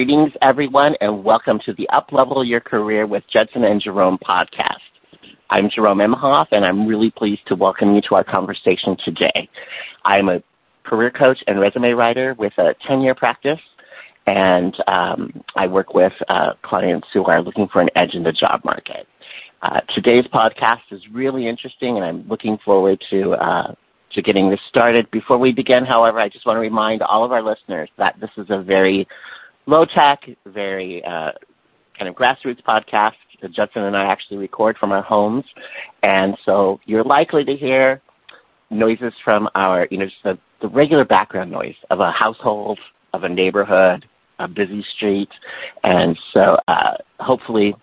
Greetings, everyone, and welcome to the Uplevel Your Career with Judson and Jerome podcast. I'm Jerome Emhoff, and I'm really pleased to welcome you to our conversation today. I'm a career coach and resume writer with a 10 year practice, and um, I work with uh, clients who are looking for an edge in the job market. Uh, today's podcast is really interesting, and I'm looking forward to uh, to getting this started. Before we begin, however, I just want to remind all of our listeners that this is a very low tech, very uh, kind of grassroots podcast that Judson and I actually record from our homes. And so you're likely to hear noises from our, you know, just the, the regular background noise of a household, of a neighborhood, a busy street. And so uh, hopefully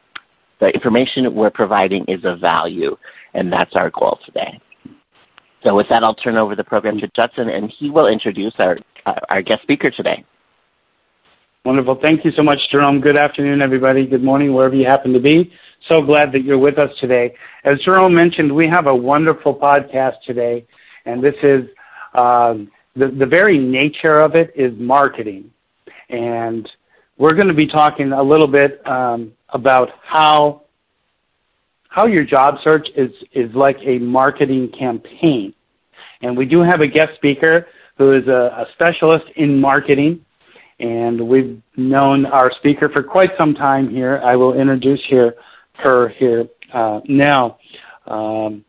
the information we're providing is of value, and that's our goal today. So with that, I'll turn over the program to Judson, and he will introduce our, our guest speaker today. Wonderful. Thank you so much, Jerome. Good afternoon, everybody. Good morning, wherever you happen to be. So glad that you're with us today. As Jerome mentioned, we have a wonderful podcast today, and this is um, the, the very nature of it is marketing. And we're going to be talking a little bit um, about how how your job search is, is like a marketing campaign. And we do have a guest speaker who is a, a specialist in marketing and we've known our speaker for quite some time here. I will introduce here, her here uh, now. Um,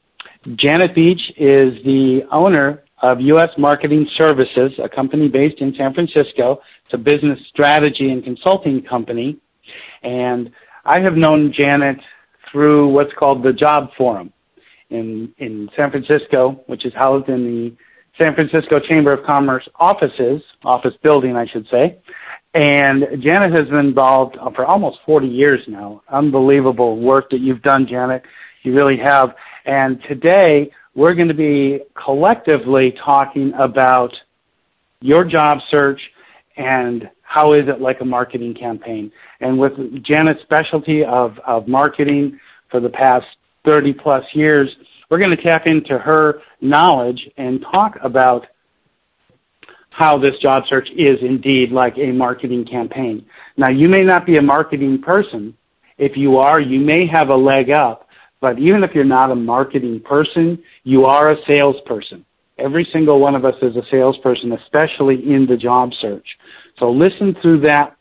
Janet Beach is the owner of U.S. Marketing Services, a company based in San Francisco. It's a business strategy and consulting company. And I have known Janet through what's called the Job Forum in, in San Francisco, which is housed in the San Francisco Chamber of Commerce offices, office building, I should say. And Janet has been involved for almost 40 years now. Unbelievable work that you've done, Janet. You really have. And today, we're going to be collectively talking about your job search and how is it like a marketing campaign. And with Janet's specialty of, of marketing for the past 30 plus years, we're going to tap into her knowledge and talk about how this job search is indeed like a marketing campaign. Now, you may not be a marketing person. If you are, you may have a leg up. But even if you're not a marketing person, you are a salesperson. Every single one of us is a salesperson, especially in the job search. So listen through that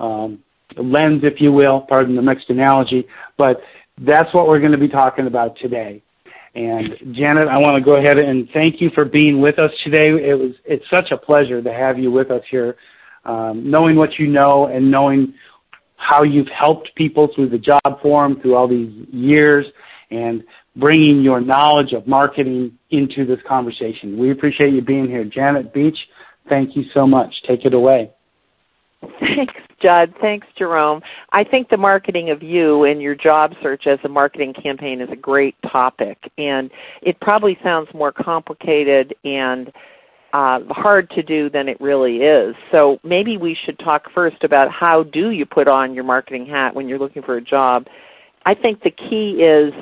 um, lens, if you will, pardon the mixed analogy, but that's what we're going to be talking about today. And Janet, I want to go ahead and thank you for being with us today. It was it's such a pleasure to have you with us here, um, knowing what you know and knowing how you've helped people through the job forum through all these years, and bringing your knowledge of marketing into this conversation. We appreciate you being here, Janet Beach. Thank you so much. Take it away. Thanks, Judd. Thanks, Jerome. I think the marketing of you and your job search as a marketing campaign is a great topic, and it probably sounds more complicated and uh, hard to do than it really is. So maybe we should talk first about how do you put on your marketing hat when you're looking for a job. I think the key is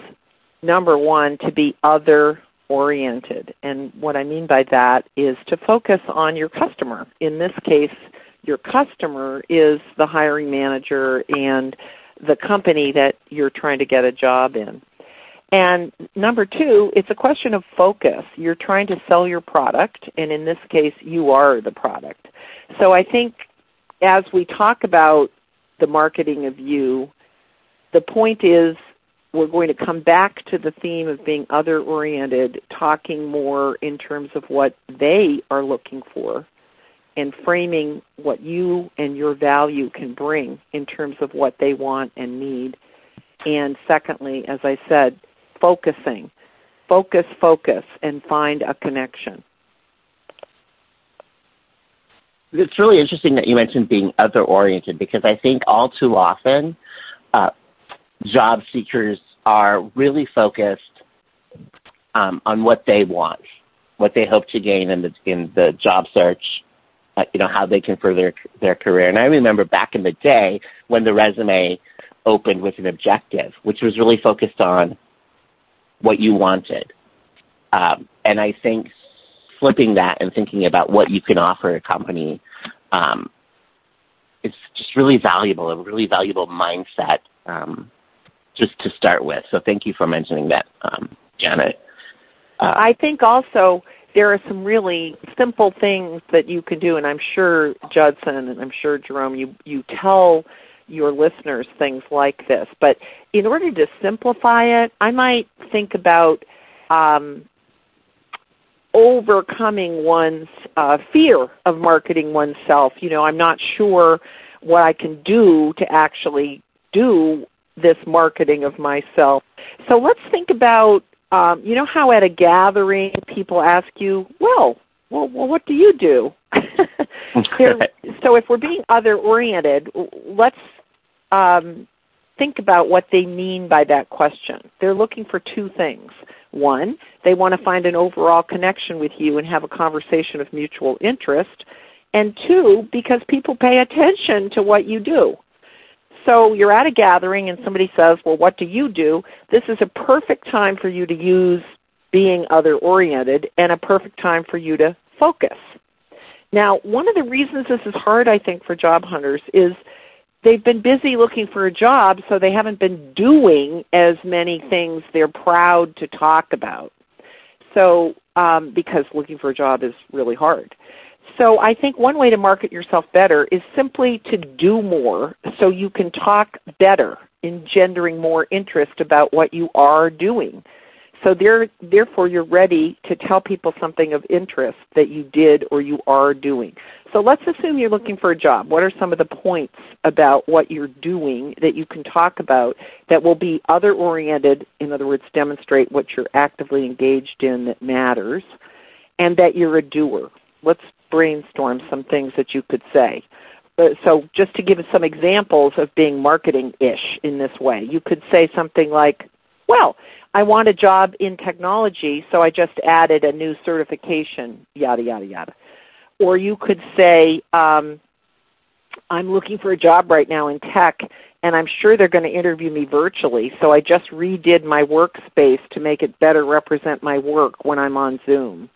number one to be other oriented, and what I mean by that is to focus on your customer. In this case your customer is the hiring manager and the company that you're trying to get a job in. And number two, it's a question of focus. You're trying to sell your product, and in this case, you are the product. So I think as we talk about the marketing of you, the point is we're going to come back to the theme of being other oriented, talking more in terms of what they are looking for and framing what you and your value can bring in terms of what they want and need. And secondly, as I said, focusing. Focus, focus, and find a connection. It's really interesting that you mentioned being other oriented because I think all too often uh, job seekers are really focused um, on what they want, what they hope to gain in the in the job search, uh, you know how they can further their career. And I remember back in the day when the resume opened with an objective, which was really focused on what you wanted. Um, and I think flipping that and thinking about what you can offer a company um, it's just really valuable, a really valuable mindset um, just to start with. So thank you for mentioning that, um, Janet. Uh, I think also there are some really simple things that you can do, and I'm sure Judson and I'm sure Jerome, you you tell your listeners things like this. But in order to simplify it, I might think about um, overcoming one's uh, fear of marketing oneself. You know, I'm not sure what I can do to actually do this marketing of myself. So let's think about um, you know how at a gathering people ask you, well, well, well what do you do? so if we're being other oriented, let's um, think about what they mean by that question. They're looking for two things. One, they want to find an overall connection with you and have a conversation of mutual interest. And two, because people pay attention to what you do. So you're at a gathering and somebody says, Well, what do you do? This is a perfect time for you to use being other oriented and a perfect time for you to focus. Now, one of the reasons this is hard, I think, for job hunters is they've been busy looking for a job, so they haven't been doing as many things they're proud to talk about. So, um, because looking for a job is really hard. So I think one way to market yourself better is simply to do more so you can talk better, engendering more interest about what you are doing. So there, therefore, you're ready to tell people something of interest that you did or you are doing. So let's assume you're looking for a job. What are some of the points about what you're doing that you can talk about that will be other oriented, in other words, demonstrate what you're actively engaged in that matters, and that you're a doer? Let's brainstorm some things that you could say. So, just to give some examples of being marketing ish in this way, you could say something like, Well, I want a job in technology, so I just added a new certification, yada, yada, yada. Or you could say, um, I'm looking for a job right now in tech, and I'm sure they're going to interview me virtually, so I just redid my workspace to make it better represent my work when I'm on Zoom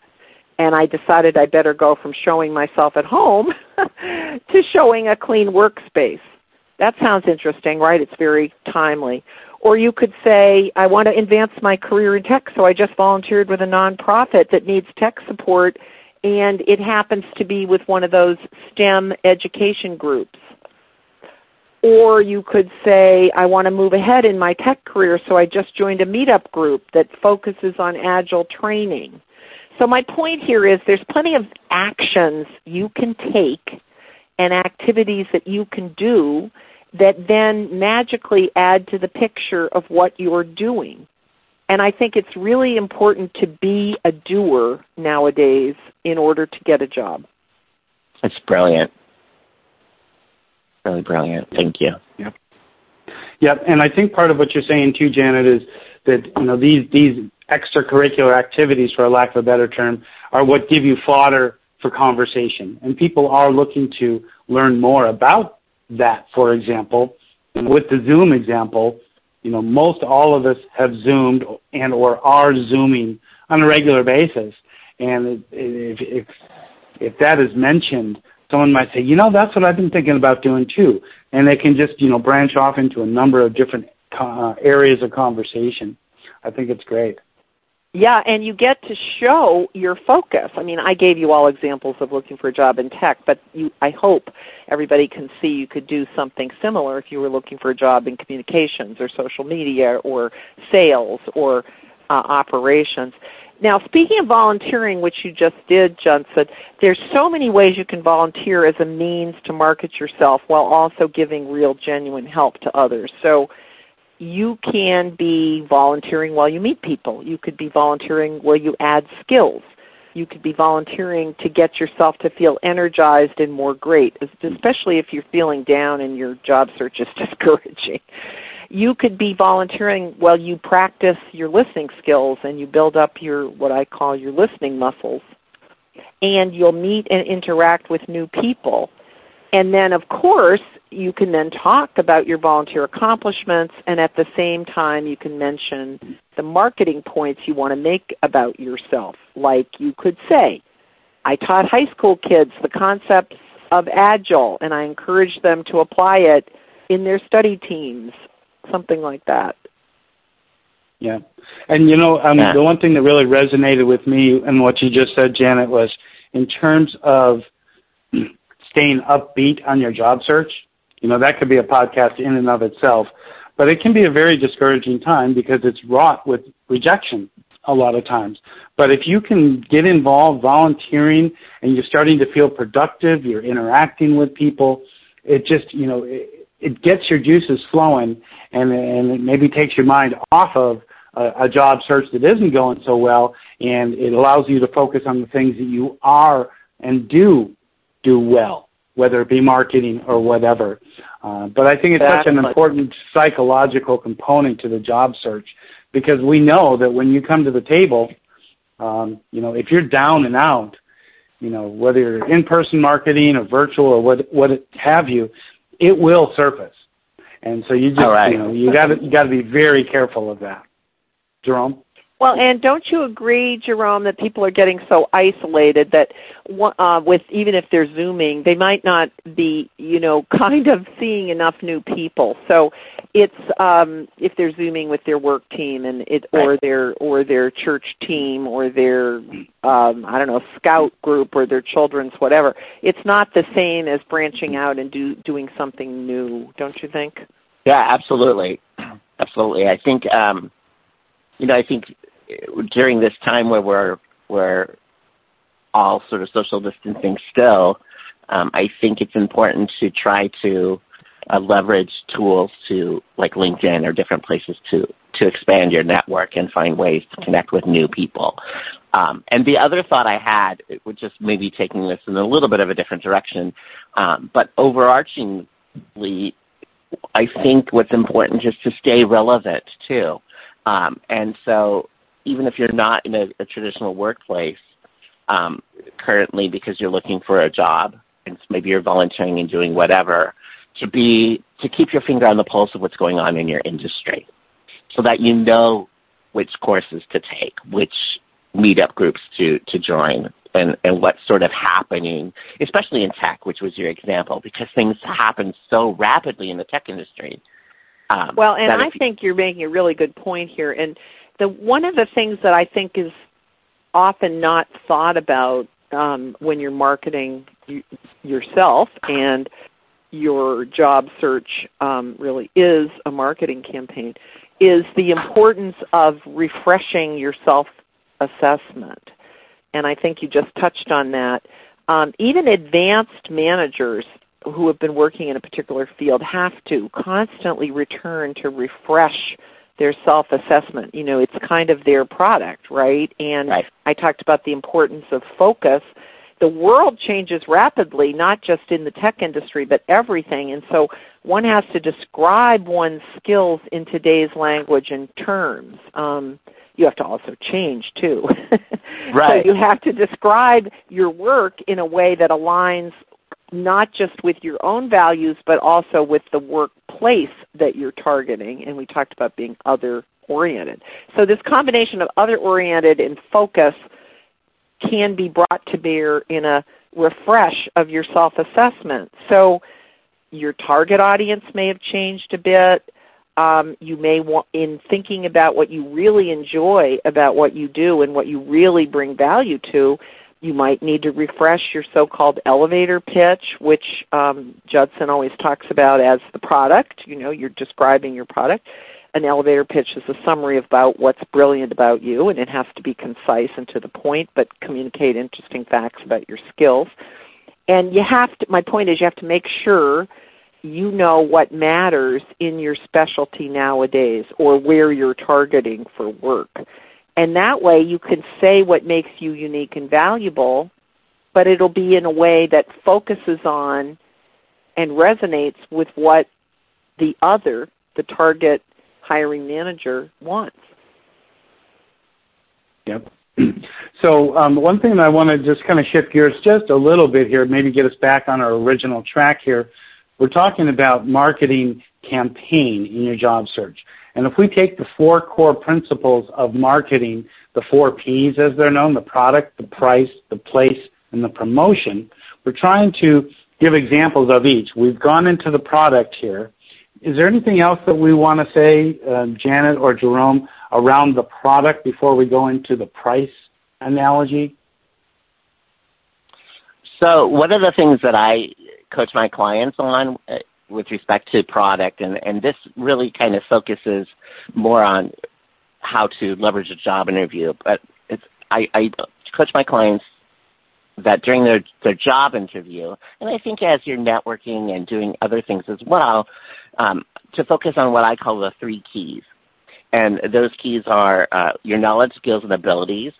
and I decided I better go from showing myself at home to showing a clean workspace. That sounds interesting, right? It's very timely. Or you could say, I want to advance my career in tech, so I just volunteered with a nonprofit that needs tech support, and it happens to be with one of those STEM education groups. Or you could say, I want to move ahead in my tech career, so I just joined a meetup group that focuses on agile training. So my point here is there's plenty of actions you can take and activities that you can do that then magically add to the picture of what you're doing. And I think it's really important to be a doer nowadays in order to get a job. That's brilliant. Really brilliant. Thank you. Yep. Yep. And I think part of what you're saying too, Janet, is that you know these these extracurricular activities, for a lack of a better term, are what give you fodder for conversation. And people are looking to learn more about that, for example. And with the Zoom example, you know, most all of us have Zoomed and or are Zooming on a regular basis. And if, if, if that is mentioned, someone might say, you know, that's what I've been thinking about doing too. And they can just, you know, branch off into a number of different uh, areas of conversation. I think it's great. Yeah, and you get to show your focus. I mean, I gave you all examples of looking for a job in tech, but you, I hope everybody can see you could do something similar if you were looking for a job in communications or social media or sales or uh, operations. Now, speaking of volunteering, which you just did, Judson, there's so many ways you can volunteer as a means to market yourself while also giving real, genuine help to others. So you can be volunteering while you meet people. You could be volunteering while you add skills. You could be volunteering to get yourself to feel energized and more great, especially if you're feeling down and your job search is discouraging. You could be volunteering while you practice your listening skills and you build up your what I call your listening muscles. And you'll meet and interact with new people. And then of course, you can then talk about your volunteer accomplishments and at the same time you can mention the marketing points you want to make about yourself. Like you could say, I taught high school kids the concepts of Agile, and I encourage them to apply it in their study teams, something like that. Yeah, and you know, um, yeah. the one thing that really resonated with me and what you just said, Janet, was in terms of staying upbeat on your job search. You know, that could be a podcast in and of itself, but it can be a very discouraging time because it's wrought with rejection a lot of times. But if you can get involved volunteering and you're starting to feel productive, you're interacting with people, it just, you know, it, it gets your juices flowing and, and it maybe takes your mind off of a, a job search that isn't going so well and it allows you to focus on the things that you are and do do well, whether it be marketing or whatever. Uh, but I think it's such an important psychological component to the job search because we know that when you come to the table, um, you know, if you're down and out, you know, whether you're in-person marketing or virtual or what what have you, it will surface. And so you just, right. you know, you got to you got to be very careful of that. Jerome. Well, and don't you agree, Jerome, that people are getting so isolated that uh, with even if they're zooming, they might not be, you know, kind of seeing enough new people. So it's um, if they're zooming with their work team and it or their or their church team or their um, I don't know scout group or their children's whatever. It's not the same as branching out and do doing something new, don't you think? Yeah, absolutely, absolutely. I think. Um, you know, I think during this time where we're we're all sort of social distancing still, um, I think it's important to try to uh, leverage tools to like LinkedIn or different places to to expand your network and find ways to connect with new people. Um, and the other thought I had, which is maybe taking this in a little bit of a different direction, um, but overarchingly, I think what's important is to stay relevant too. Um, and so even if you're not in a, a traditional workplace um, currently because you're looking for a job and maybe you're volunteering and doing whatever, to be to keep your finger on the pulse of what's going on in your industry, so that you know which courses to take, which meetup groups to to join, and and what's sort of happening, especially in tech, which was your example, because things happen so rapidly in the tech industry. Um, well, and I think you're making a really good point here, and the one of the things that I think is often not thought about um, when you're marketing y- yourself and your job search um, really is a marketing campaign is the importance of refreshing your self assessment. And I think you just touched on that. Um, even advanced managers who have been working in a particular field have to constantly return to refresh their self assessment. You know, it's kind of their product, right? And right. I talked about the importance of focus. The world changes rapidly, not just in the tech industry, but everything. And so one has to describe one's skills in today's language and terms. Um, you have to also change too. right. So you have to describe your work in a way that aligns not just with your own values, but also with the workplace that you're targeting. And we talked about being other oriented. So, this combination of other oriented and focus can be brought to bear in a refresh of your self assessment. So, your target audience may have changed a bit. Um, you may want, in thinking about what you really enjoy about what you do and what you really bring value to, you might need to refresh your so-called elevator pitch, which um, Judson always talks about as the product. You know, you're describing your product. An elevator pitch is a summary about what's brilliant about you, and it has to be concise and to the point, but communicate interesting facts about your skills. And you have to. My point is, you have to make sure you know what matters in your specialty nowadays, or where you're targeting for work and that way you can say what makes you unique and valuable, but it'll be in a way that focuses on and resonates with what the other, the target hiring manager, wants. Yep. So um, one thing I want to just kind of shift gears just a little bit here, maybe get us back on our original track here. We're talking about marketing campaign in your job search. And if we take the four core principles of marketing, the four P's as they're known, the product, the price, the place, and the promotion, we're trying to give examples of each. We've gone into the product here. Is there anything else that we want to say, uh, Janet or Jerome, around the product before we go into the price analogy? So, one of the things that I coach my clients on uh, with respect to product, and, and this really kind of focuses more on how to leverage a job interview, but it's, I, I coach my clients that during their, their job interview, and I think as you're networking and doing other things as well, um, to focus on what I call the three keys. And those keys are uh, your knowledge, skills, and abilities,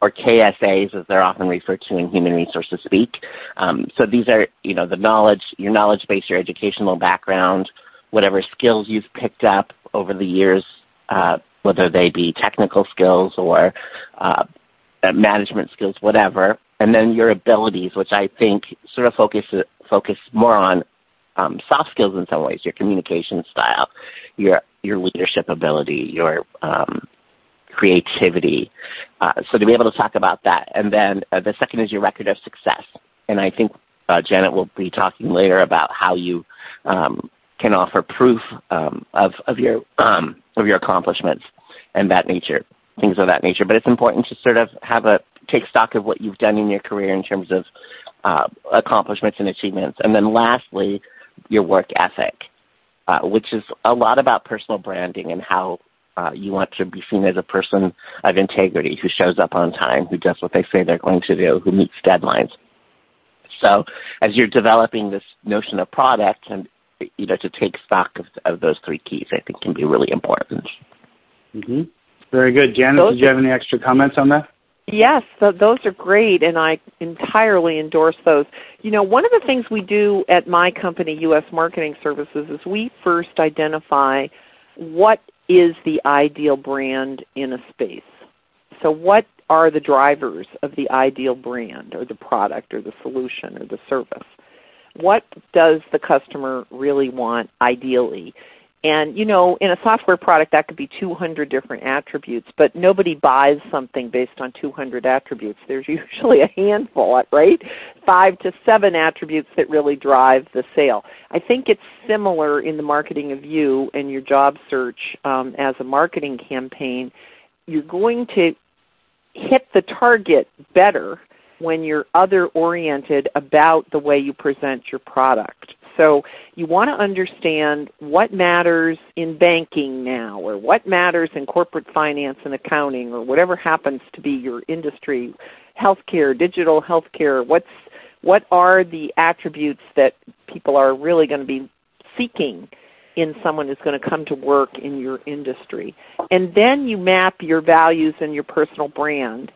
or KSAs as they're often referred to in human resources speak. Um, so these are, you know, the knowledge, your knowledge base, your educational background, whatever skills you've picked up over the years, uh, whether they be technical skills or uh, management skills, whatever, and then your abilities, which I think sort of focus focus more on um, soft skills in some ways, your communication style, your your leadership ability, your um, creativity. Uh, so to be able to talk about that, and then uh, the second is your record of success, and I think uh, Janet will be talking later about how you um, can offer proof um, of of your um, of your accomplishments and that nature, things of that nature. But it's important to sort of have a take stock of what you've done in your career in terms of uh, accomplishments and achievements. And then lastly, your work ethic, uh, which is a lot about personal branding and how uh, you want to be seen as a person of integrity who shows up on time, who does what they say they're going to do, who meets deadlines. So as you're developing this notion of product and you know to take stock of, of those three keys, I think can be really important. Mm-hmm. Very good, Janet. Those did you have any extra comments on that? Yes, th- those are great, and I entirely endorse those. You know, one of the things we do at my company, U.S. Marketing Services, is we first identify what is the ideal brand in a space. So, what are the drivers of the ideal brand, or the product, or the solution, or the service? What does the customer really want ideally? And you know, in a software product, that could be 200 different attributes, but nobody buys something based on 200 attributes. There's usually a handful, right? Five to seven attributes that really drive the sale. I think it's similar in the marketing of you and your job search um, as a marketing campaign. You're going to hit the target better when you're other oriented about the way you present your product. So you want to understand what matters in banking now, or what matters in corporate finance and accounting, or whatever happens to be your industry, healthcare, digital healthcare. What's what are the attributes that people are really going to be seeking in someone who's going to come to work in your industry? And then you map your values and your personal brand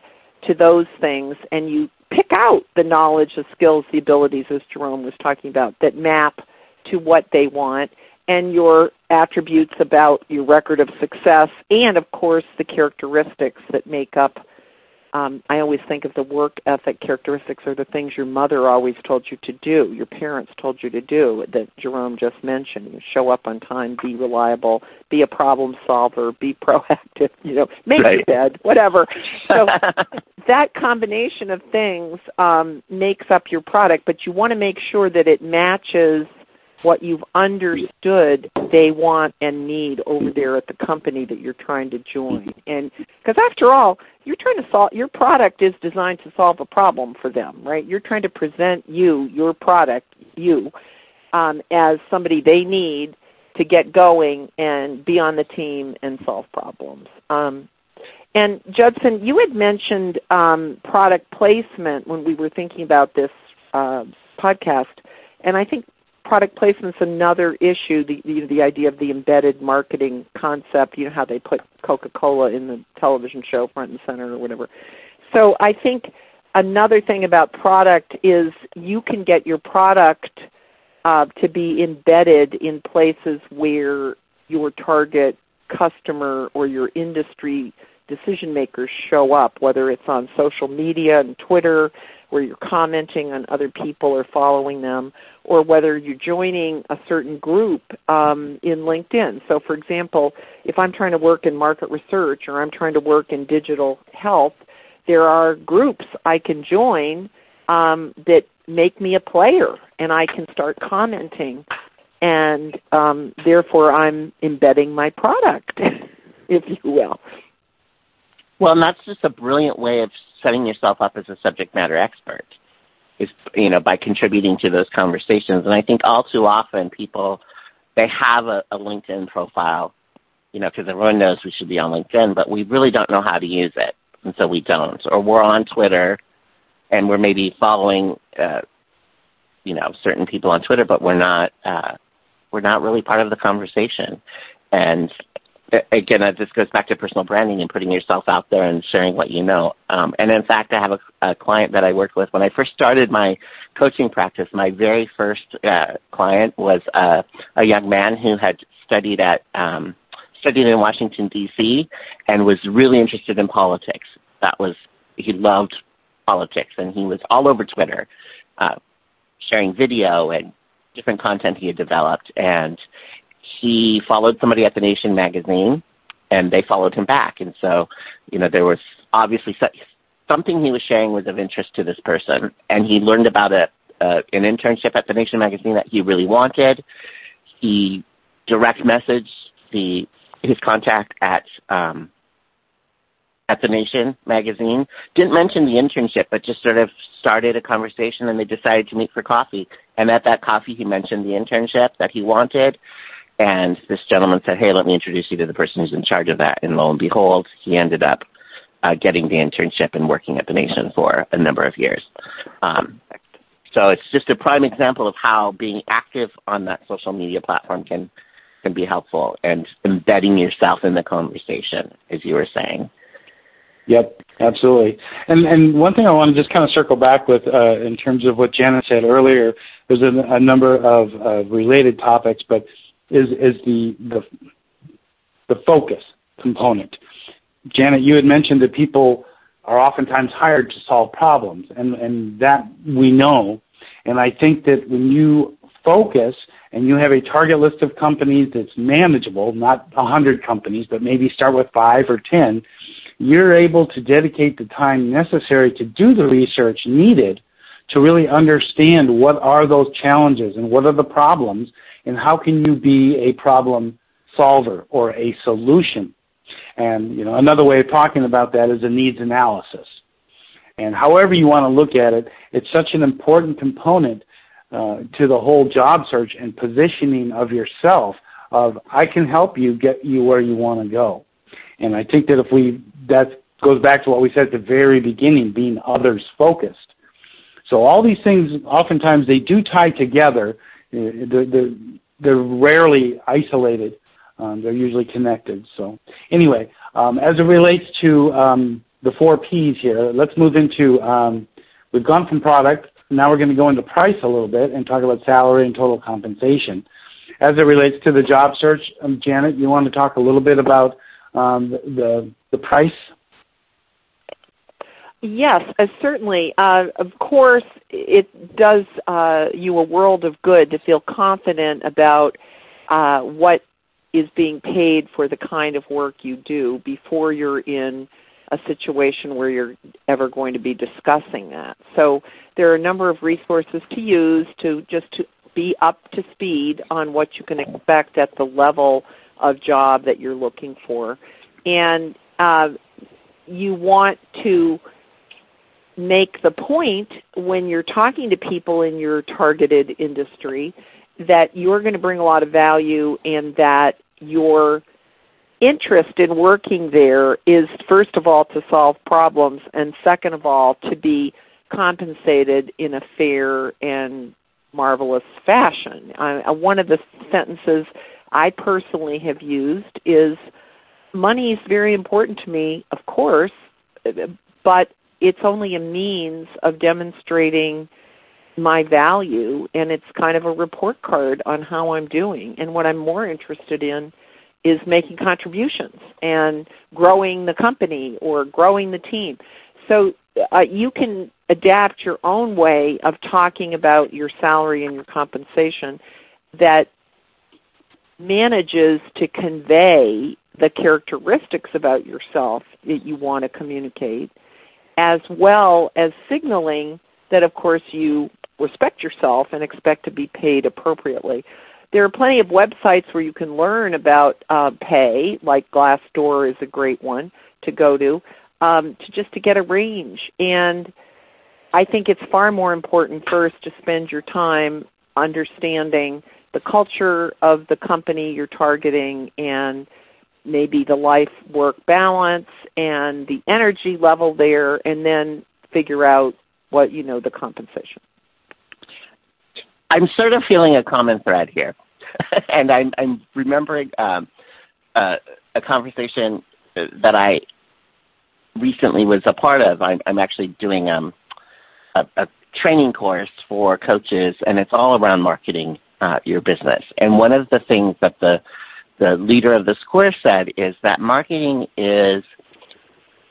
to those things, and you pick out the knowledge, the skills, the abilities, as Jerome was talking about, that map to what they want, and your attributes about your record of success, and of course the characteristics that make up. Um, I always think of the work ethic characteristics are the things your mother always told you to do, your parents told you to do, that Jerome just mentioned. Show up on time, be reliable, be a problem solver, be proactive, you know, make right. your bed, whatever. So that combination of things um, makes up your product, but you want to make sure that it matches – what you've understood they want and need over there at the company that you're trying to join. And because after all, you're trying to solve your product is designed to solve a problem for them, right? You're trying to present you, your product, you, um, as somebody they need to get going and be on the team and solve problems. Um, and Judson, you had mentioned um, product placement when we were thinking about this uh, podcast, and I think product placement is another issue. The, the the idea of the embedded marketing concept. You know how they put Coca Cola in the television show front and center or whatever. So I think another thing about product is you can get your product uh, to be embedded in places where your target customer or your industry decision makers show up, whether it's on social media and Twitter, where you're commenting on other people or following them, or whether you're joining a certain group um, in LinkedIn. So, for example, if I'm trying to work in market research or I'm trying to work in digital health, there are groups I can join um, that make me a player and I can start commenting and um, therefore I'm embedding my product, if you will. Well, and that's just a brilliant way of setting yourself up as a subject matter expert. Is you know by contributing to those conversations, and I think all too often people they have a, a LinkedIn profile, you know, because everyone knows we should be on LinkedIn, but we really don't know how to use it, and so we don't. Or we're on Twitter, and we're maybe following, uh, you know, certain people on Twitter, but we're not. Uh, we're not really part of the conversation. And again, this goes back to personal branding and putting yourself out there and sharing what you know. Um, and in fact, I have a, a client that I worked with when I first started my coaching practice. My very first uh, client was uh, a young man who had studied at um, studied in Washington D.C. and was really interested in politics. That was he loved politics, and he was all over Twitter, uh, sharing video and different content he had developed, and he followed somebody at the Nation magazine, and they followed him back. And so, you know, there was obviously something he was sharing was of interest to this person, and he learned about a, uh, an internship at the Nation magazine that he really wanted. He direct messaged the his contact at um, at the Nation magazine. Didn't mention the internship, but just sort of started a conversation, and they decided to meet for coffee. And at that coffee, he mentioned the internship that he wanted. And this gentleman said, "Hey, let me introduce you to the person who's in charge of that." And lo and behold, he ended up uh, getting the internship and working at the Nation for a number of years. Um, so it's just a prime example of how being active on that social media platform can can be helpful and embedding yourself in the conversation, as you were saying. Yep, absolutely. And and one thing I want to just kind of circle back with uh, in terms of what Janet said earlier. There's a, a number of uh, related topics, but is is the the the focus component. Janet, you had mentioned that people are oftentimes hired to solve problems, and and that we know. And I think that when you focus and you have a target list of companies that's manageable, not a hundred companies, but maybe start with five or ten you're able to dedicate the time necessary to do the research needed to really understand what are those challenges and what are the problems and how can you be a problem solver or a solution. And you know, another way of talking about that is a needs analysis. And however you want to look at it, it's such an important component uh, to the whole job search and positioning of yourself of I can help you get you where you want to go. And I think that if we, that goes back to what we said at the very beginning, being others focused. So all these things, oftentimes they do tie together. Uh, they're, they're, rarely isolated. Um, they're usually connected. So anyway, um, as it relates to um, the four P's here, let's move into, um, we've gone from product, now we're going to go into price a little bit and talk about salary and total compensation. As it relates to the job search, um, Janet, you want to talk a little bit about um, the the price? Yes, uh, certainly. Uh, of course, it does uh, you a world of good to feel confident about uh, what is being paid for the kind of work you do before you're in a situation where you're ever going to be discussing that. So there are a number of resources to use to just to be up to speed on what you can expect at the level of job that you're looking for. And uh, you want to make the point when you're talking to people in your targeted industry that you're going to bring a lot of value and that your interest in working there is first of all to solve problems and second of all to be compensated in a fair and marvelous fashion. One of the sentences I personally have used is money is very important to me, of course, but it's only a means of demonstrating my value and it's kind of a report card on how I'm doing. And what I'm more interested in is making contributions and growing the company or growing the team. So uh, you can adapt your own way of talking about your salary and your compensation that manages to convey the characteristics about yourself that you want to communicate, as well as signaling that, of course, you respect yourself and expect to be paid appropriately. There are plenty of websites where you can learn about uh, pay, like Glassdoor is a great one to go to, um, to just to get a range. And I think it's far more important first to spend your time understanding the culture of the company you're targeting and maybe the life work balance and the energy level there and then figure out what you know the compensation. I'm sort of feeling a common thread here. And i'm i'm remembering um, uh, a conversation that i recently was a part of. I'm i'm actually doing um a, a training course for coaches and it's all around marketing uh, your business. And one of the things that the the leader of the square said is that marketing is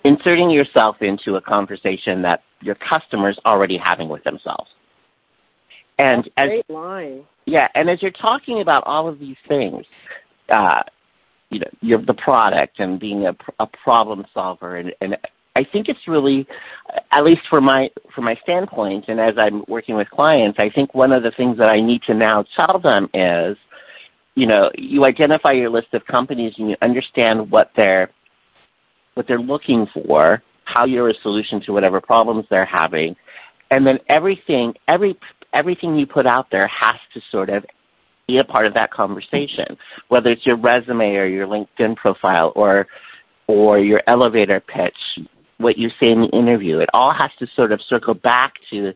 inserting yourself into a conversation that your customers already having with themselves. And That's as great line. Yeah, and as you're talking about all of these things, uh, you know, you're the product and being a, a problem solver, and, and I think it's really, at least for my for my standpoint, and as I'm working with clients, I think one of the things that I need to now tell them is you know, you identify your list of companies and you understand what they're what they're looking for, how you're a solution to whatever problems they're having, and then everything every everything you put out there has to sort of be a part of that conversation, whether it's your resume or your LinkedIn profile or or your elevator pitch, what you say in the interview. It all has to sort of circle back to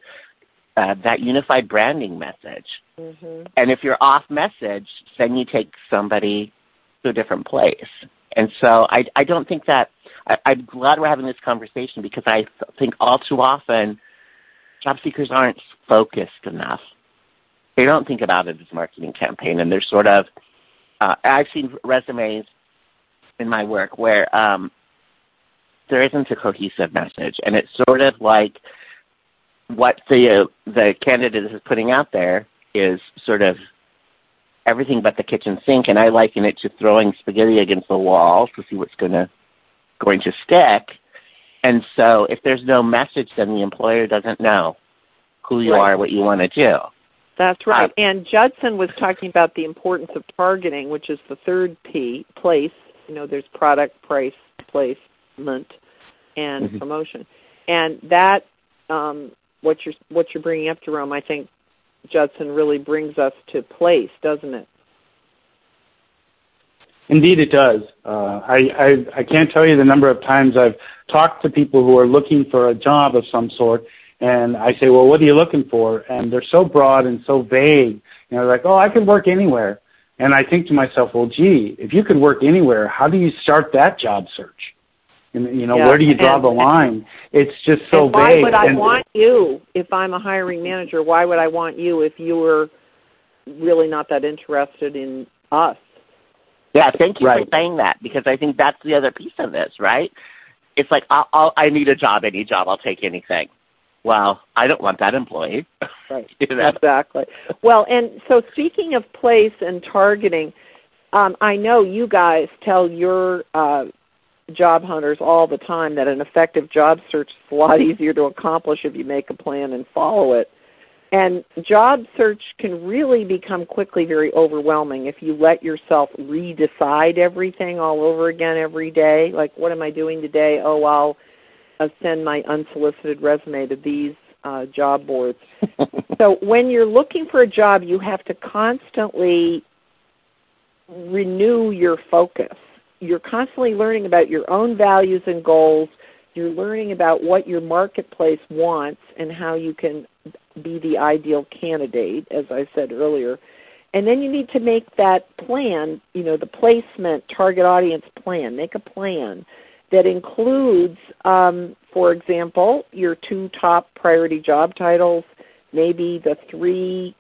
uh, that unified branding message. Mm-hmm. And if you're off message, then you take somebody to a different place. And so I, I don't think that, I, I'm glad we're having this conversation because I think all too often job seekers aren't focused enough. They don't think about it as a marketing campaign and they're sort of, uh, I've seen resumes in my work where um, there isn't a cohesive message and it's sort of like what the uh, the candidate is putting out there is sort of everything but the kitchen sink, and I liken it to throwing spaghetti against the wall to see what's going to going to stick. And so, if there's no message, then the employer doesn't know who you right. are, what you want to do. That's right. Uh, and Judson was talking about the importance of targeting, which is the third P, place. You know, there's product, price, placement, and mm-hmm. promotion. And that um, what you're what you're bringing up, Jerome, I think Judson really brings us to place, doesn't it? Indeed, it does. Uh, I, I I can't tell you the number of times I've talked to people who are looking for a job of some sort, and I say, "Well, what are you looking for?" And they're so broad and so vague. You know, like, "Oh, I could work anywhere." And I think to myself, "Well, gee, if you could work anywhere, how do you start that job search?" And, you know, yeah. where do you draw and, the line? It's just so why vague. Why would I and, want you if I'm a hiring manager? Why would I want you if you were really not that interested in us? Yeah, thank you right. for saying that because I think that's the other piece of this, right? It's like I'll, I'll, I need a job, any job, I'll take anything. Well, I don't want that employee. Right. you know? Exactly. Well, and so speaking of place and targeting, um, I know you guys tell your uh, job hunters all the time that an effective job search is a lot easier to accomplish if you make a plan and follow it. And job search can really become quickly very overwhelming if you let yourself redecide everything all over again every day. Like, what am I doing today? Oh, I'll, I'll send my unsolicited resume to these uh, job boards. so, when you're looking for a job, you have to constantly renew your focus you're constantly learning about your own values and goals. You're learning about what your marketplace wants and how you can be the ideal candidate, as I said earlier. And then you need to make that plan, you know, the placement target audience plan. Make a plan that includes, um, for example, your two top priority job titles, maybe the three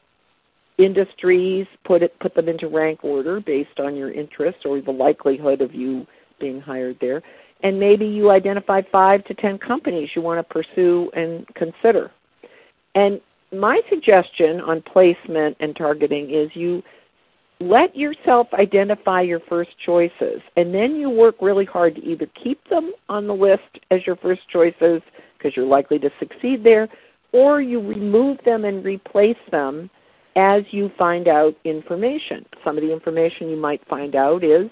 industries, put it put them into rank order based on your interest or the likelihood of you being hired there. And maybe you identify five to ten companies you want to pursue and consider. And my suggestion on placement and targeting is you let yourself identify your first choices and then you work really hard to either keep them on the list as your first choices because you're likely to succeed there or you remove them and replace them as you find out information. Some of the information you might find out is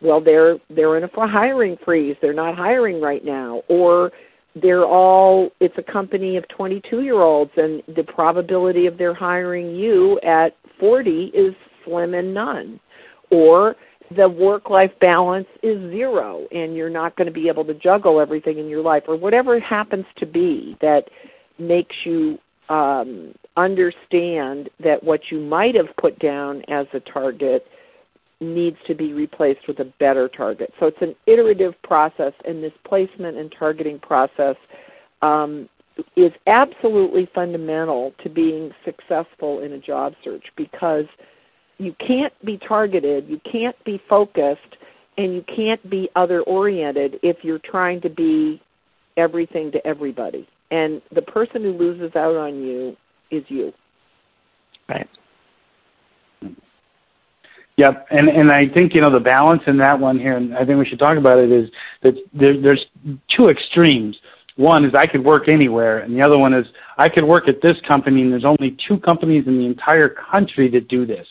well they're they're in a hiring freeze, they're not hiring right now. Or they're all it's a company of 22 year olds and the probability of their hiring you at 40 is slim and none. Or the work life balance is zero and you're not going to be able to juggle everything in your life or whatever it happens to be that makes you um, understand that what you might have put down as a target needs to be replaced with a better target. So it's an iterative process, and this placement and targeting process um, is absolutely fundamental to being successful in a job search because you can't be targeted, you can't be focused, and you can't be other oriented if you're trying to be everything to everybody. And the person who loses out on you is you. Right. Yep, and and I think you know the balance in that one here, and I think we should talk about it. Is that there, there's two extremes. One is I could work anywhere, and the other one is I could work at this company, and there's only two companies in the entire country that do this.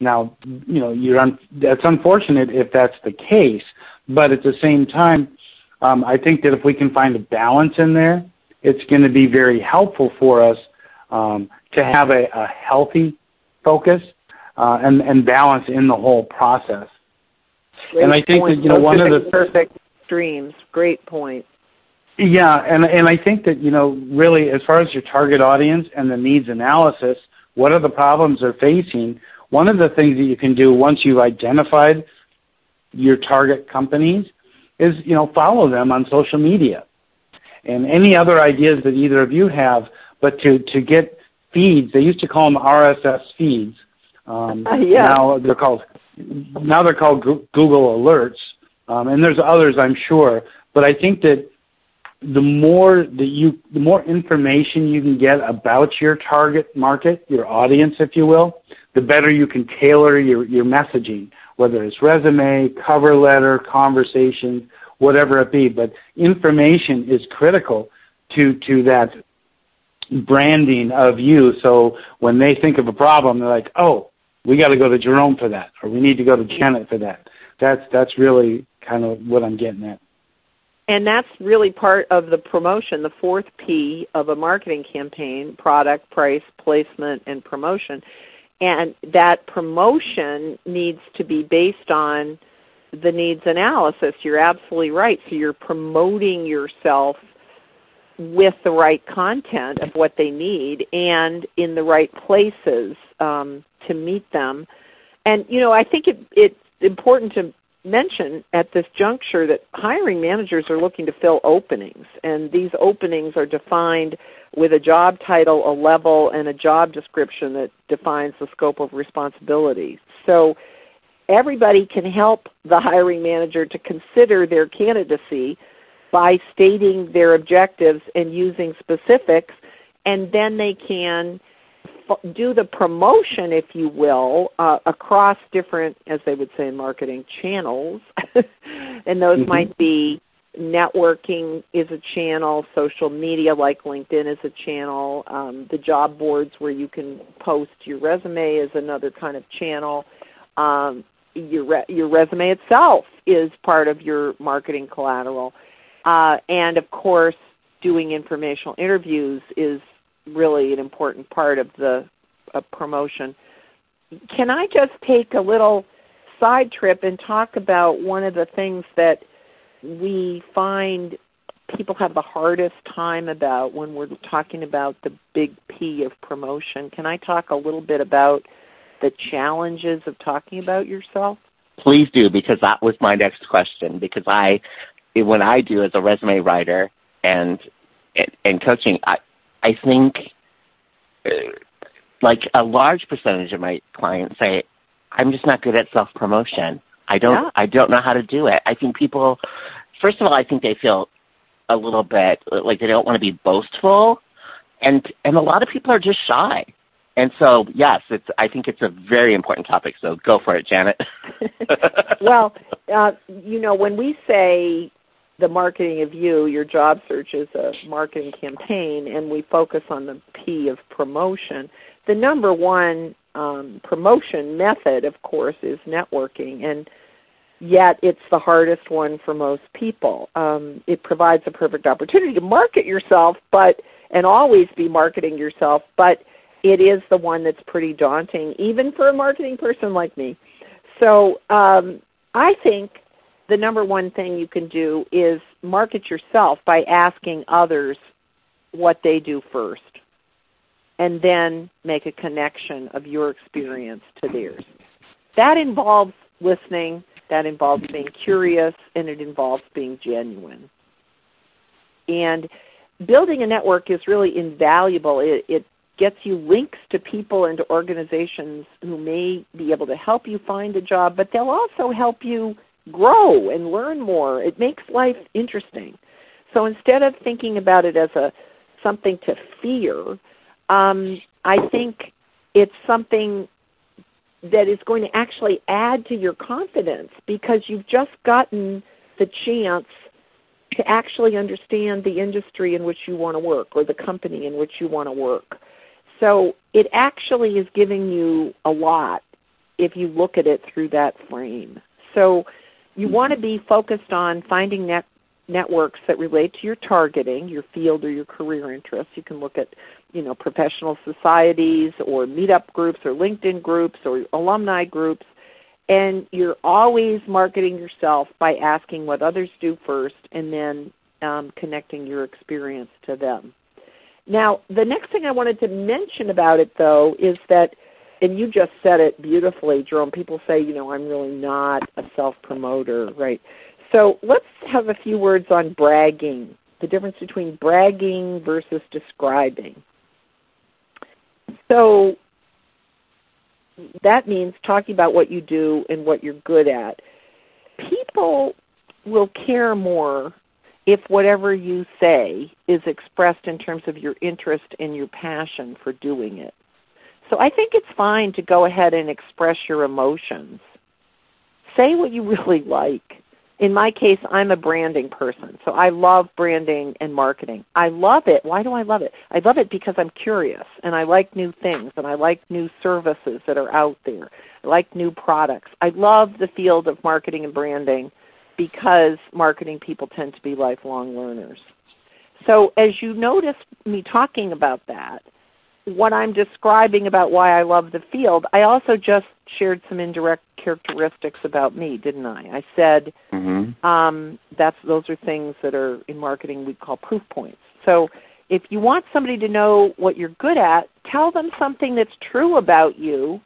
Now, you know, you're un- that's unfortunate if that's the case, but at the same time, um, I think that if we can find a balance in there, it's going to be very helpful for us um, to have a, a healthy focus uh, and, and balance in the whole process. Great and I think point. that you know Those one of the perfect dreams. Great point. Yeah, and and I think that you know really as far as your target audience and the needs analysis, what are the problems they're facing? One of the things that you can do once you've identified your target companies is you know follow them on social media and any other ideas that either of you have, but to to get feeds. They used to call them RSS feeds. Um, uh, yeah. Now they're called now they're called Google Alerts, um, and there's others I'm sure. But I think that the more that you, the more information you can get about your target market, your audience, if you will, the better you can tailor your, your messaging, whether it's resume, cover letter, conversation, whatever it be. But information is critical to to that branding of you. So when they think of a problem, they're like, "Oh, we got to go to Jerome for that, or we need to go to Janet for that." That's that's really kind of what I'm getting at. And that's really part of the promotion, the fourth P of a marketing campaign product, price, placement, and promotion. And that promotion needs to be based on the needs analysis. You're absolutely right. So you're promoting yourself with the right content of what they need and in the right places um, to meet them. And you know, I think it, it's important to mention at this juncture that hiring managers are looking to fill openings, and these openings are defined with a job title, a level, and a job description that defines the scope of responsibility. So everybody can help the hiring manager to consider their candidacy by stating their objectives and using specifics, and then they can do the promotion, if you will, uh, across different, as they would say in marketing, channels. and those mm-hmm. might be networking is a channel, social media like LinkedIn is a channel, um, the job boards where you can post your resume is another kind of channel. Um, your re- your resume itself is part of your marketing collateral, uh, and of course, doing informational interviews is really an important part of the uh, promotion. Can I just take a little side trip and talk about one of the things that we find people have the hardest time about when we're talking about the big P of promotion? Can I talk a little bit about the challenges of talking about yourself? Please do, because that was my next question. Because I, when I do as a resume writer and and coaching, I I think uh, like a large percentage of my clients say, I'm just not good at self promotion. I don't yeah. I don't know how to do it. I think people first of all I think they feel a little bit like they don't want to be boastful and and a lot of people are just shy. And so, yes, it's. I think it's a very important topic. So go for it, Janet. well, uh, you know, when we say the marketing of you, your job search is a marketing campaign, and we focus on the P of promotion. The number one um, promotion method, of course, is networking, and yet it's the hardest one for most people. Um, it provides a perfect opportunity to market yourself, but and always be marketing yourself, but it is the one that's pretty daunting, even for a marketing person like me. So um, I think the number one thing you can do is market yourself by asking others what they do first and then make a connection of your experience to theirs. That involves listening, that involves being curious, and it involves being genuine. And building a network is really invaluable. It, it gets you links to people and to organizations who may be able to help you find a job, but they'll also help you grow and learn more. It makes life interesting. So instead of thinking about it as a something to fear, um, I think it's something that is going to actually add to your confidence because you've just gotten the chance to actually understand the industry in which you want to work or the company in which you want to work. So it actually is giving you a lot if you look at it through that frame. So you want to be focused on finding net networks that relate to your targeting, your field or your career interests. You can look at, you know, professional societies or meetup groups or LinkedIn groups or alumni groups. And you're always marketing yourself by asking what others do first and then um, connecting your experience to them. Now, the next thing I wanted to mention about it, though, is that and you just said it beautifully, Jerome. People say, you know, I'm really not a self promoter, right? So let's have a few words on bragging, the difference between bragging versus describing. So that means talking about what you do and what you're good at. People will care more if whatever you say is expressed in terms of your interest and your passion for doing it. So I think it's fine to go ahead and express your emotions. Say what you really like. In my case, I'm a branding person, so I love branding and marketing. I love it. Why do I love it? I love it because I'm curious and I like new things and I like new services that are out there. I like new products. I love the field of marketing and branding because marketing people tend to be lifelong learners. So as you notice me talking about that, what I'm describing about why I love the field, I also just shared some indirect characteristics about me, didn't I? I said mm-hmm. um, that's those are things that are in marketing we call proof points. So if you want somebody to know what you're good at, tell them something that's true about you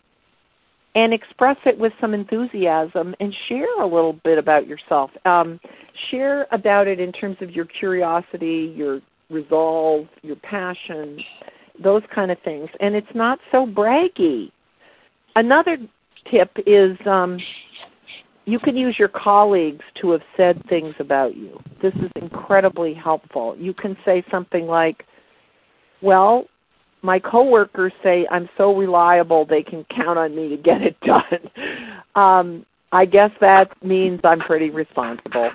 and express it with some enthusiasm and share a little bit about yourself. Um, share about it in terms of your curiosity, your resolve, your passion, those kind of things. And it's not so braggy. Another tip is um, you can use your colleagues to have said things about you. This is incredibly helpful. You can say something like, well, my coworkers say I'm so reliable they can count on me to get it done. um, I guess that means I'm pretty responsible.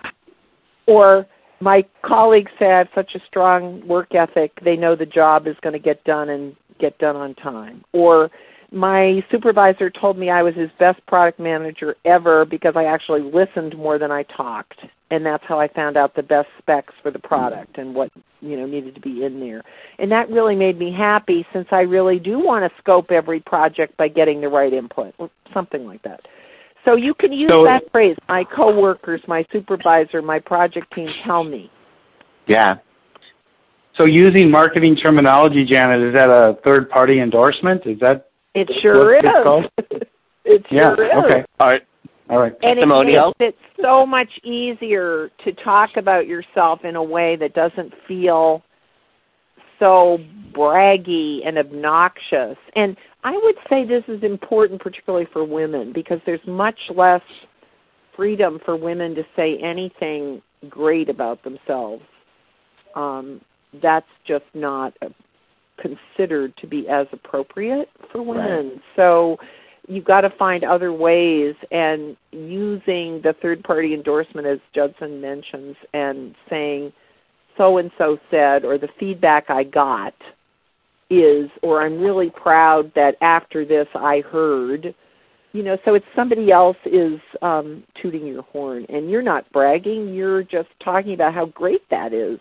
Or my colleagues have such a strong work ethic, they know the job is going to get done and get done on time. Or my supervisor told me I was his best product manager ever because I actually listened more than I talked. And that's how I found out the best specs for the product and what, you know, needed to be in there. And that really made me happy since I really do want to scope every project by getting the right input, or something like that. So you can use so, that phrase, my coworkers, my supervisor, my project team tell me. Yeah. So using marketing terminology, Janet, is that a third party endorsement? Is that It sure is. it sure yeah. is. Okay. All right. All right. And it makes it so much easier to talk about yourself in a way that doesn't feel so braggy and obnoxious. And I would say this is important, particularly for women, because there's much less freedom for women to say anything great about themselves. Um, that's just not considered to be as appropriate for women. Right. So you've got to find other ways and using the third party endorsement as Judson mentions and saying so and so said or the feedback I got is or I'm really proud that after this I heard you know so it's somebody else is um tooting your horn. And you're not bragging you're just talking about how great that is.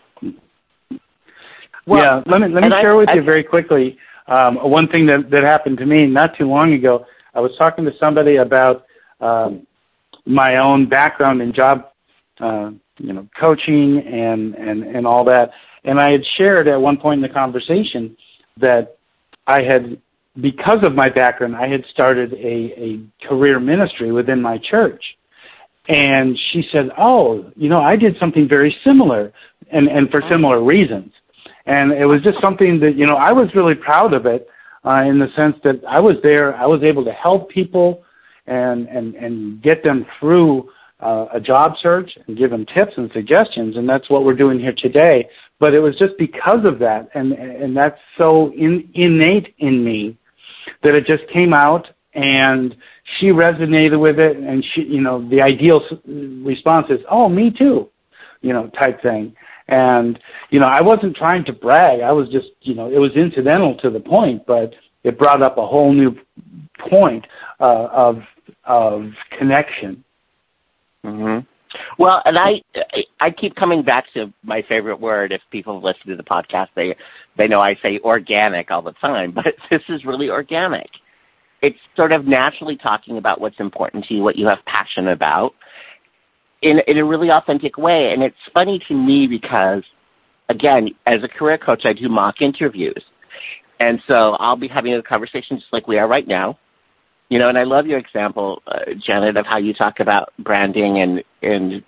Well, yeah let me let me share I, with I, you very quickly um one thing that that happened to me not too long ago. I was talking to somebody about um my own background in job uh you know coaching and and and all that. And i had shared at one point in the conversation that i had because of my background, I had started a, a career ministry within my church. And she said, Oh, you know, I did something very similar and, and for similar reasons. And it was just something that, you know, I was really proud of it uh, in the sense that I was there, I was able to help people and, and, and get them through uh, a job search and give them tips and suggestions. And that's what we're doing here today. But it was just because of that, and, and that's so in, innate in me that it just came out and she resonated with it and she you know the ideal response is oh me too you know type thing. And you know i wasn't trying to brag. I was just you know it was incidental to the point but it brought up a whole new point uh, of of connection. Mhm well, and I I keep coming back to my favorite word. If people listen to the podcast, they they know I say organic all the time, but this is really organic. It's sort of naturally talking about what's important to you, what you have passion about, in in a really authentic way. And it's funny to me because, again, as a career coach, I do mock interviews, and so I'll be having a conversation just like we are right now you know, and I love your example, uh, Janet, of how you talk about branding and and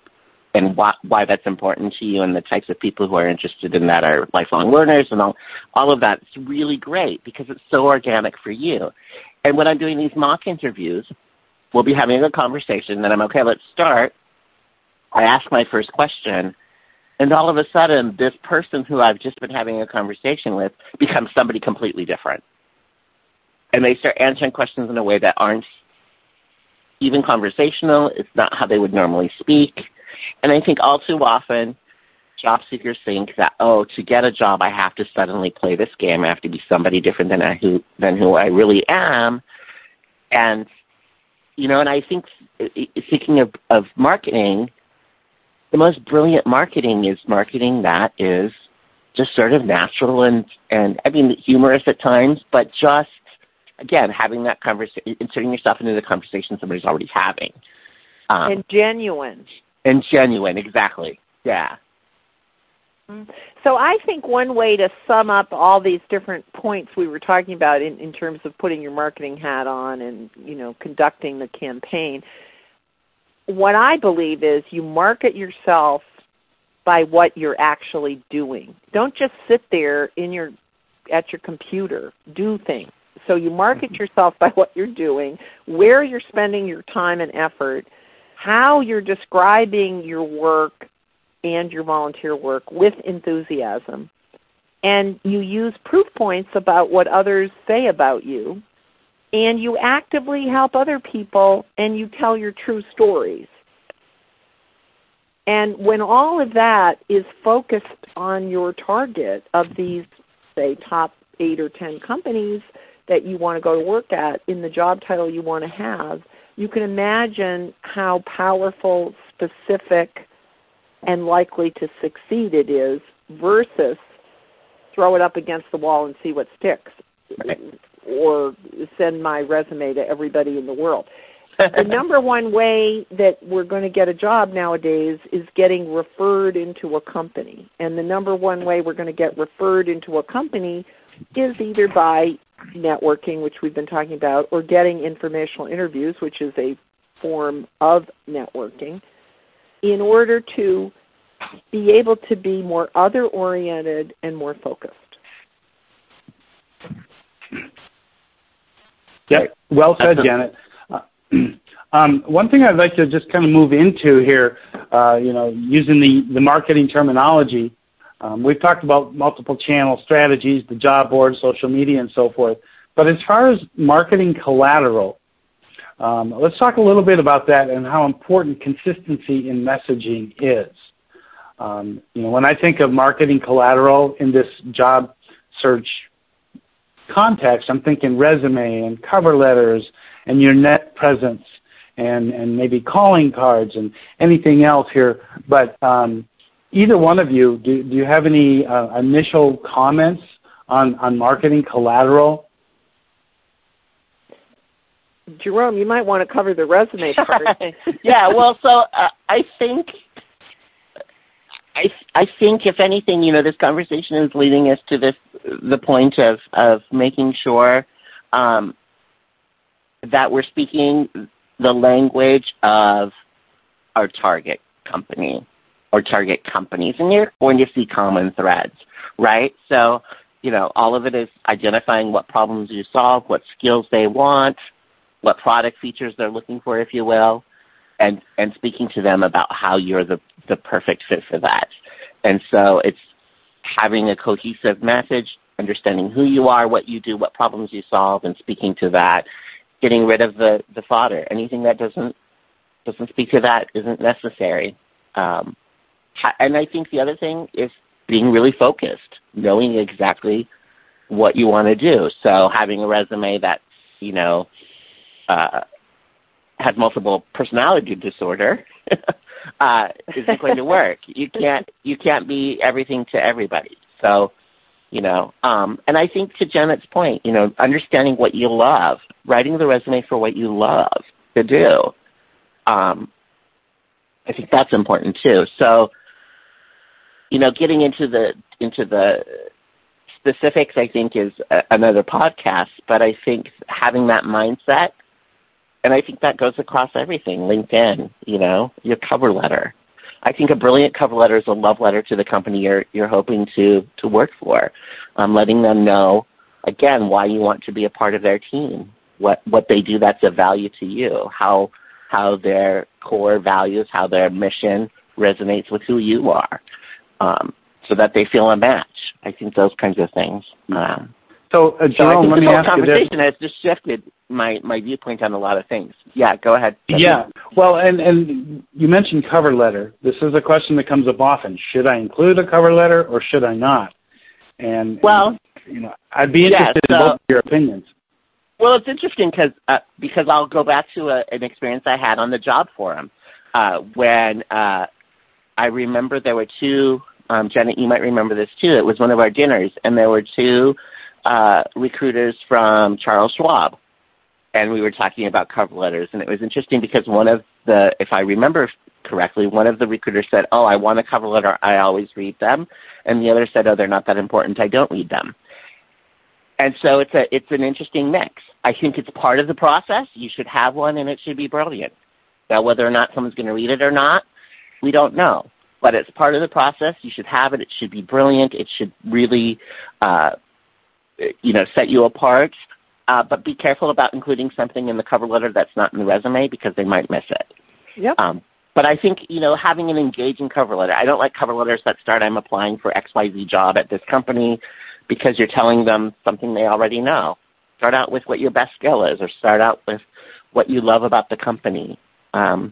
and why, why that's important to you and the types of people who are interested in that are lifelong learners and all all of that. It's really great because it's so organic for you. And when I'm doing these mock interviews, we'll be having a conversation, and I'm okay. Let's start. I ask my first question, and all of a sudden, this person who I've just been having a conversation with becomes somebody completely different and they start answering questions in a way that aren't even conversational. It's not how they would normally speak. And I think all too often, job seekers think that oh, to get a job, I have to suddenly play this game. I have to be somebody different than I who than who I really am. And you know, and I think eh, eh, thinking of of marketing, the most brilliant marketing is marketing that is just sort of natural and and I mean humorous at times, but just again, having that conversation, inserting yourself into the conversation somebody's already having. Um, and genuine. And genuine, exactly. Yeah. Mm-hmm. So I think one way to sum up all these different points we were talking about in, in terms of putting your marketing hat on and you know conducting the campaign, what I believe is you market yourself by what you're actually doing. Don't just sit there in your at your computer. Do things. So you market yourself by what you're doing, where you're spending your time and effort, how you're describing your work and your volunteer work with enthusiasm. And you use proof points about what others say about you. And you actively help other people and you tell your true stories. And when all of that is focused on your target of these, say, top eight or ten companies, that you want to go to work at in the job title you want to have, you can imagine how powerful, specific, and likely to succeed it is versus throw it up against the wall and see what sticks or send my resume to everybody in the world. the number one way that we're going to get a job nowadays is getting referred into a company. And the number one way we're going to get referred into a company is either by networking, which we've been talking about, or getting informational interviews, which is a form of networking, in order to be able to be more other oriented and more focused. Yep, well said, Janet. Uh, um, one thing I'd like to just kind of move into here, uh, you know, using the, the marketing terminology, um, we've talked about multiple channel strategies, the job board, social media, and so forth. But as far as marketing collateral, Um, let's talk a little bit about that and how important consistency in messaging is. Um, you know, when I think of marketing collateral in this job search context, I'm thinking resume and cover letters and your net presence and, and maybe calling cards and anything else here. But um, either one of you, do, do you have any uh, initial comments on, on marketing collateral? Jerome, you might want to cover the resume part. yeah, well, so uh, I think I I think if anything, you know, this conversation is leading us to this the point of of making sure um, that we're speaking the language of our target company or target companies, and you're going to see common threads, right? So, you know, all of it is identifying what problems you solve, what skills they want, what product features they're looking for, if you will, and and speaking to them about how you're the the perfect fit for that. And so it's having a cohesive message, understanding who you are, what you do, what problems you solve, and speaking to that. Getting rid of the the fodder. Anything that doesn't doesn't speak to that isn't necessary. Um, and I think the other thing is being really focused, knowing exactly what you want to do. So having a resume that you know uh, has multiple personality disorder uh, isn't going to work. You can't you can't be everything to everybody. So, you know, um, and I think to Janet's point, you know, understanding what you love, writing the resume for what you love to do. Um, I think that's important too. So, you know, getting into the into the specifics, I think, is a, another podcast. But I think having that mindset and I think that goes across everything. LinkedIn, you know, your cover letter. I think a brilliant cover letter is a love letter to the company you're you're hoping to to work for, um, letting them know again why you want to be a part of their team, what what they do that's of value to you, how how their core values, how their mission resonates with who you are, um, so that they feel a match. I think those kinds of things. Um, so, uh, Jerome, so let me ask you this. conversation has just shifted my my viewpoint on a lot of things. Yeah, go ahead. Yeah, well, and and you mentioned cover letter. This is a question that comes up often. Should I include a cover letter or should I not? And well, you know, I'd be interested yeah, so, in both your opinions. Well, it's interesting because uh, because I'll go back to a, an experience I had on the job forum uh, when uh, I remember there were two. Um, Janet, you might remember this too. It was one of our dinners, and there were two uh, recruiters from Charles Schwab, and we were talking about cover letters. And it was interesting because one of the, if I remember correctly, one of the recruiters said, "Oh, I want a cover letter. I always read them," and the other said, "Oh, they're not that important. I don't read them." And so it's a it's an interesting mix. I think it's part of the process. You should have one, and it should be brilliant. Now, whether or not someone's going to read it or not, we don't know. But it's part of the process. You should have it. It should be brilliant. It should really uh, you know, set you apart. Uh, but be careful about including something in the cover letter that's not in the resume because they might miss it. Yep. Um, but I think, you know, having an engaging cover letter. I don't like cover letters that start, I'm applying for XYZ job at this company because you're telling them something they already know. Start out with what your best skill is or start out with what you love about the company. Um,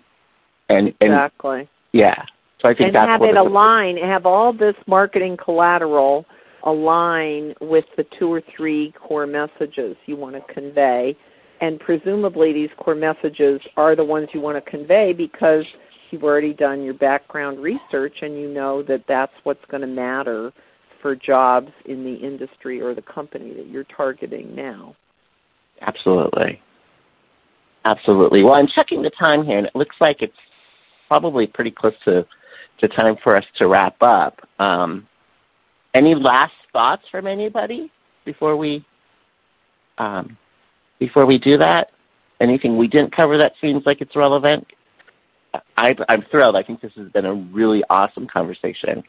and, and exactly. Yeah. So I think and that's have it align, have all this marketing collateral – align with the two or three core messages you want to convey. And presumably, these core messages are the ones you want to convey because you've already done your background research and you know that that's what's going to matter for jobs in the industry or the company that you're targeting now. Absolutely. Absolutely. Well, I'm checking the time here, and it looks like it's probably pretty close to, to time for us to wrap up. Um, any last thoughts from anybody before we um, before we do that? Anything we didn't cover that seems like it's relevant? I, I'm thrilled. I think this has been a really awesome conversation.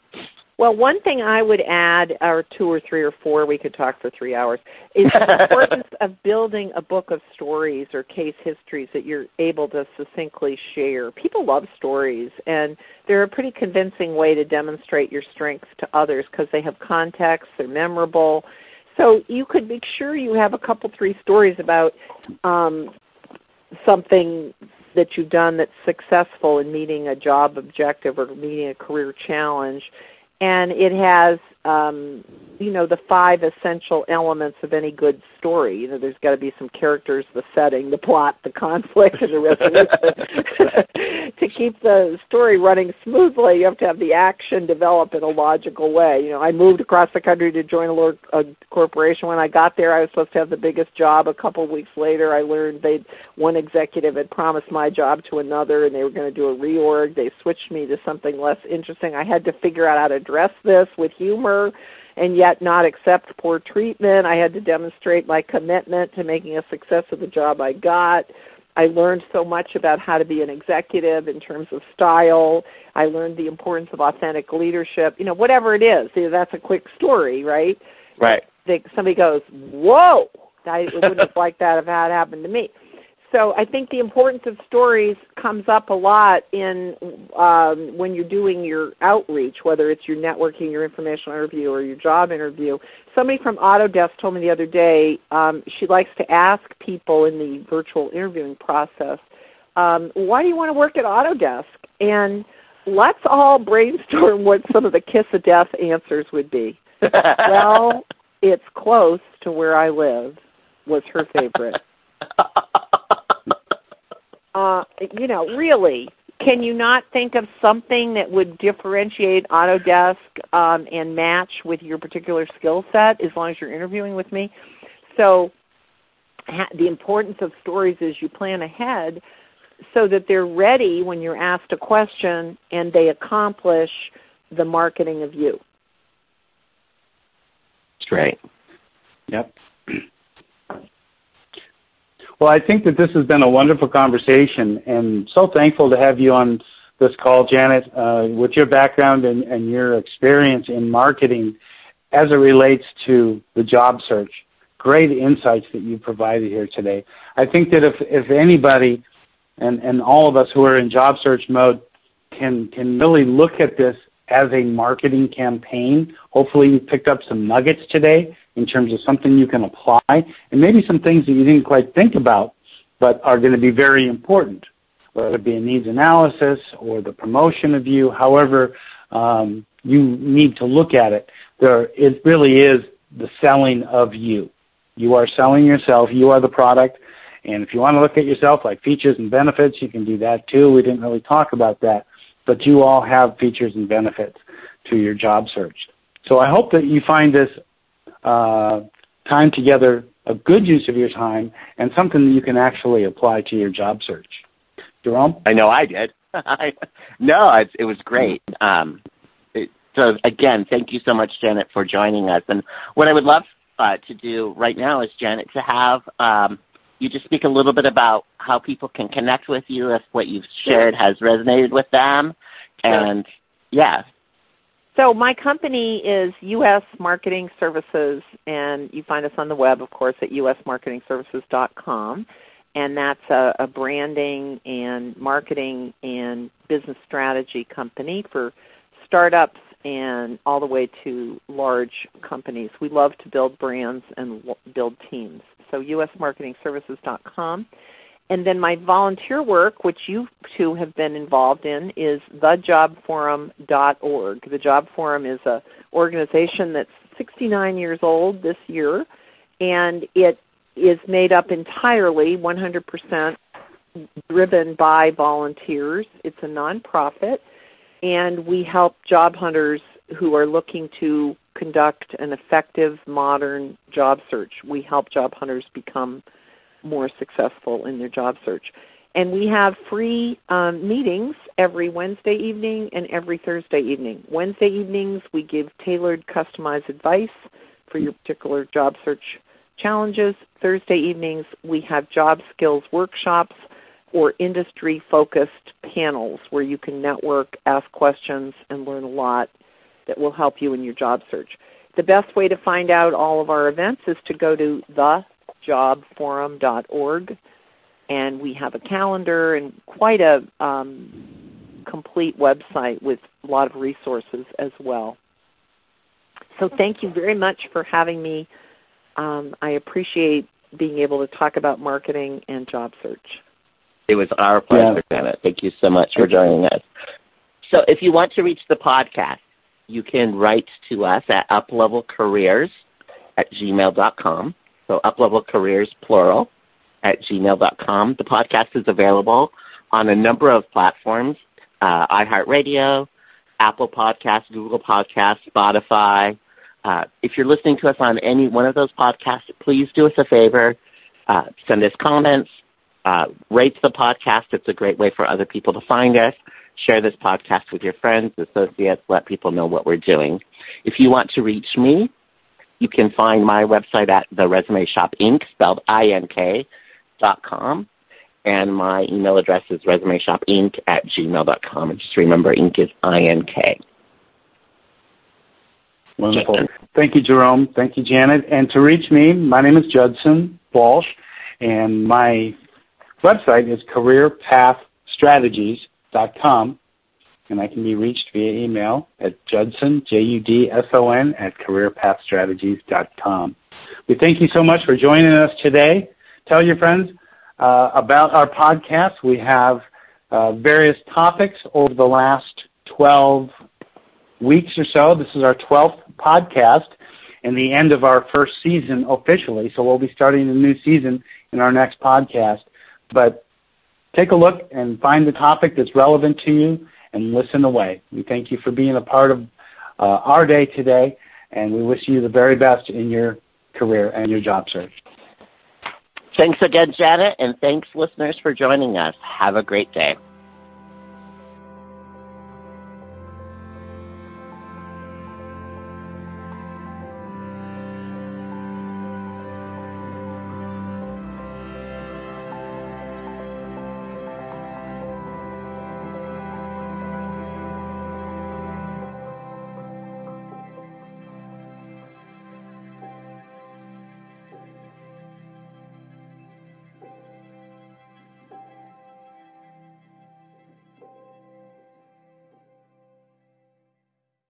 Well, one thing I would add, or two or three or four, we could talk for three hours, is the importance of building a book of stories or case histories that you're able to succinctly share. People love stories, and they're a pretty convincing way to demonstrate your strengths to others because they have context, they're memorable. So you could make sure you have a couple, three stories about um, something that you've done that's successful in meeting a job objective or meeting a career challenge and it has um, you know the five essential elements of any good story. You know, there's got to be some characters, the setting, the plot, the conflict, and the resolution. to keep the story running smoothly, you have to have the action develop in a logical way. You know, I moved across the country to join a, a corporation. When I got there, I was supposed to have the biggest job. A couple weeks later, I learned they one executive had promised my job to another, and they were going to do a reorg. They switched me to something less interesting. I had to figure out how to address this with humor and yet not accept poor treatment. I had to demonstrate my commitment to making a success of the job I got. I learned so much about how to be an executive in terms of style. I learned the importance of authentic leadership. You know, whatever it is, you know, that's a quick story, right? Right. They, somebody goes, "Whoa!" I wouldn't have liked that if that happened to me so I think the importance of stories comes up a lot in um, when you're doing your outreach, whether it's your networking, your informational interview, or your job interview. Somebody from Autodesk told me the other day um, she likes to ask people in the virtual interviewing process, um, "Why do you want to work at Autodesk?" And let's all brainstorm what some of the kiss of death answers would be. well, it's close to where I live. Was her favorite. uh, you know, really, can you not think of something that would differentiate Autodesk um, and match with your particular skill set as long as you're interviewing with me? So, ha- the importance of stories is you plan ahead so that they're ready when you're asked a question and they accomplish the marketing of you. That's great. Yep. Well, I think that this has been a wonderful conversation, and so thankful to have you on this call, Janet, uh, with your background and, and your experience in marketing as it relates to the job search. Great insights that you provided here today. I think that if, if anybody and, and all of us who are in job search mode can, can really look at this as a marketing campaign, hopefully you picked up some nuggets today in terms of something you can apply and maybe some things that you didn't quite think about but are going to be very important, whether it be a needs analysis or the promotion of you, however um, you need to look at it. There, it really is the selling of you. You are selling yourself. You are the product. And if you want to look at yourself like features and benefits, you can do that too. We didn't really talk about that. But you all have features and benefits to your job search. So I hope that you find this uh, time together a good use of your time and something that you can actually apply to your job search. Jerome? I know I did. no, it, it was great. Um, it, so again, thank you so much, Janet, for joining us. And what I would love uh, to do right now is, Janet, to have um, you just speak a little bit about how people can connect with you if what you've shared has resonated with them. And yeah, so my company is U.S. Marketing Services, and you find us on the web, of course, at usmarketingservices.com. And that's a, a branding and marketing and business strategy company for startups and all the way to large companies. We love to build brands and build teams. So usmarketingservices.com. And then my volunteer work, which you two have been involved in, is thejobforum.org. The Job Forum is an organization that's 69 years old this year, and it is made up entirely 100% driven by volunteers. It's a nonprofit, and we help job hunters who are looking to conduct an effective modern job search. We help job hunters become more successful in their job search. And we have free um, meetings every Wednesday evening and every Thursday evening. Wednesday evenings, we give tailored, customized advice for your particular job search challenges. Thursday evenings, we have job skills workshops or industry focused panels where you can network, ask questions, and learn a lot that will help you in your job search. The best way to find out all of our events is to go to the jobforum.org, and we have a calendar and quite a um, complete website with a lot of resources as well. So thank you very much for having me. Um, I appreciate being able to talk about marketing and job search. It was our pleasure, yeah. Janet. Thank you so much for joining us. So if you want to reach the podcast, you can write to us at uplevelcareers at gmail.com. So uplevelcareers, plural, at gmail.com. The podcast is available on a number of platforms, uh, iHeartRadio, Apple Podcasts, Google Podcasts, Spotify. Uh, if you're listening to us on any one of those podcasts, please do us a favor. Uh, send us comments, uh, rate the podcast. It's a great way for other people to find us. Share this podcast with your friends, associates, let people know what we're doing. If you want to reach me, you can find my website at the Resume Shop Ink., spelled I-N-K, dot com. And my email address is resume shop ink at gmail dot com. And just remember, Ink. is I-N-K. Wonderful. Thank you, Jerome. Thank you, Janet. And to reach me, my name is Judson Walsh, and my website is careerpathstrategies.com, and I can be reached via email at Judson, J-U-D-S-O-N, at careerpathstrategies.com. We thank you so much for joining us today. Tell your friends uh, about our podcast. We have uh, various topics over the last 12 weeks or so. This is our 12th podcast and the end of our first season officially. So we'll be starting a new season in our next podcast. But take a look and find the topic that's relevant to you and listen away. We thank you for being a part of uh, our day today, and we wish you the very best in your career and your job search. Thanks again, Janet, and thanks, listeners, for joining us. Have a great day.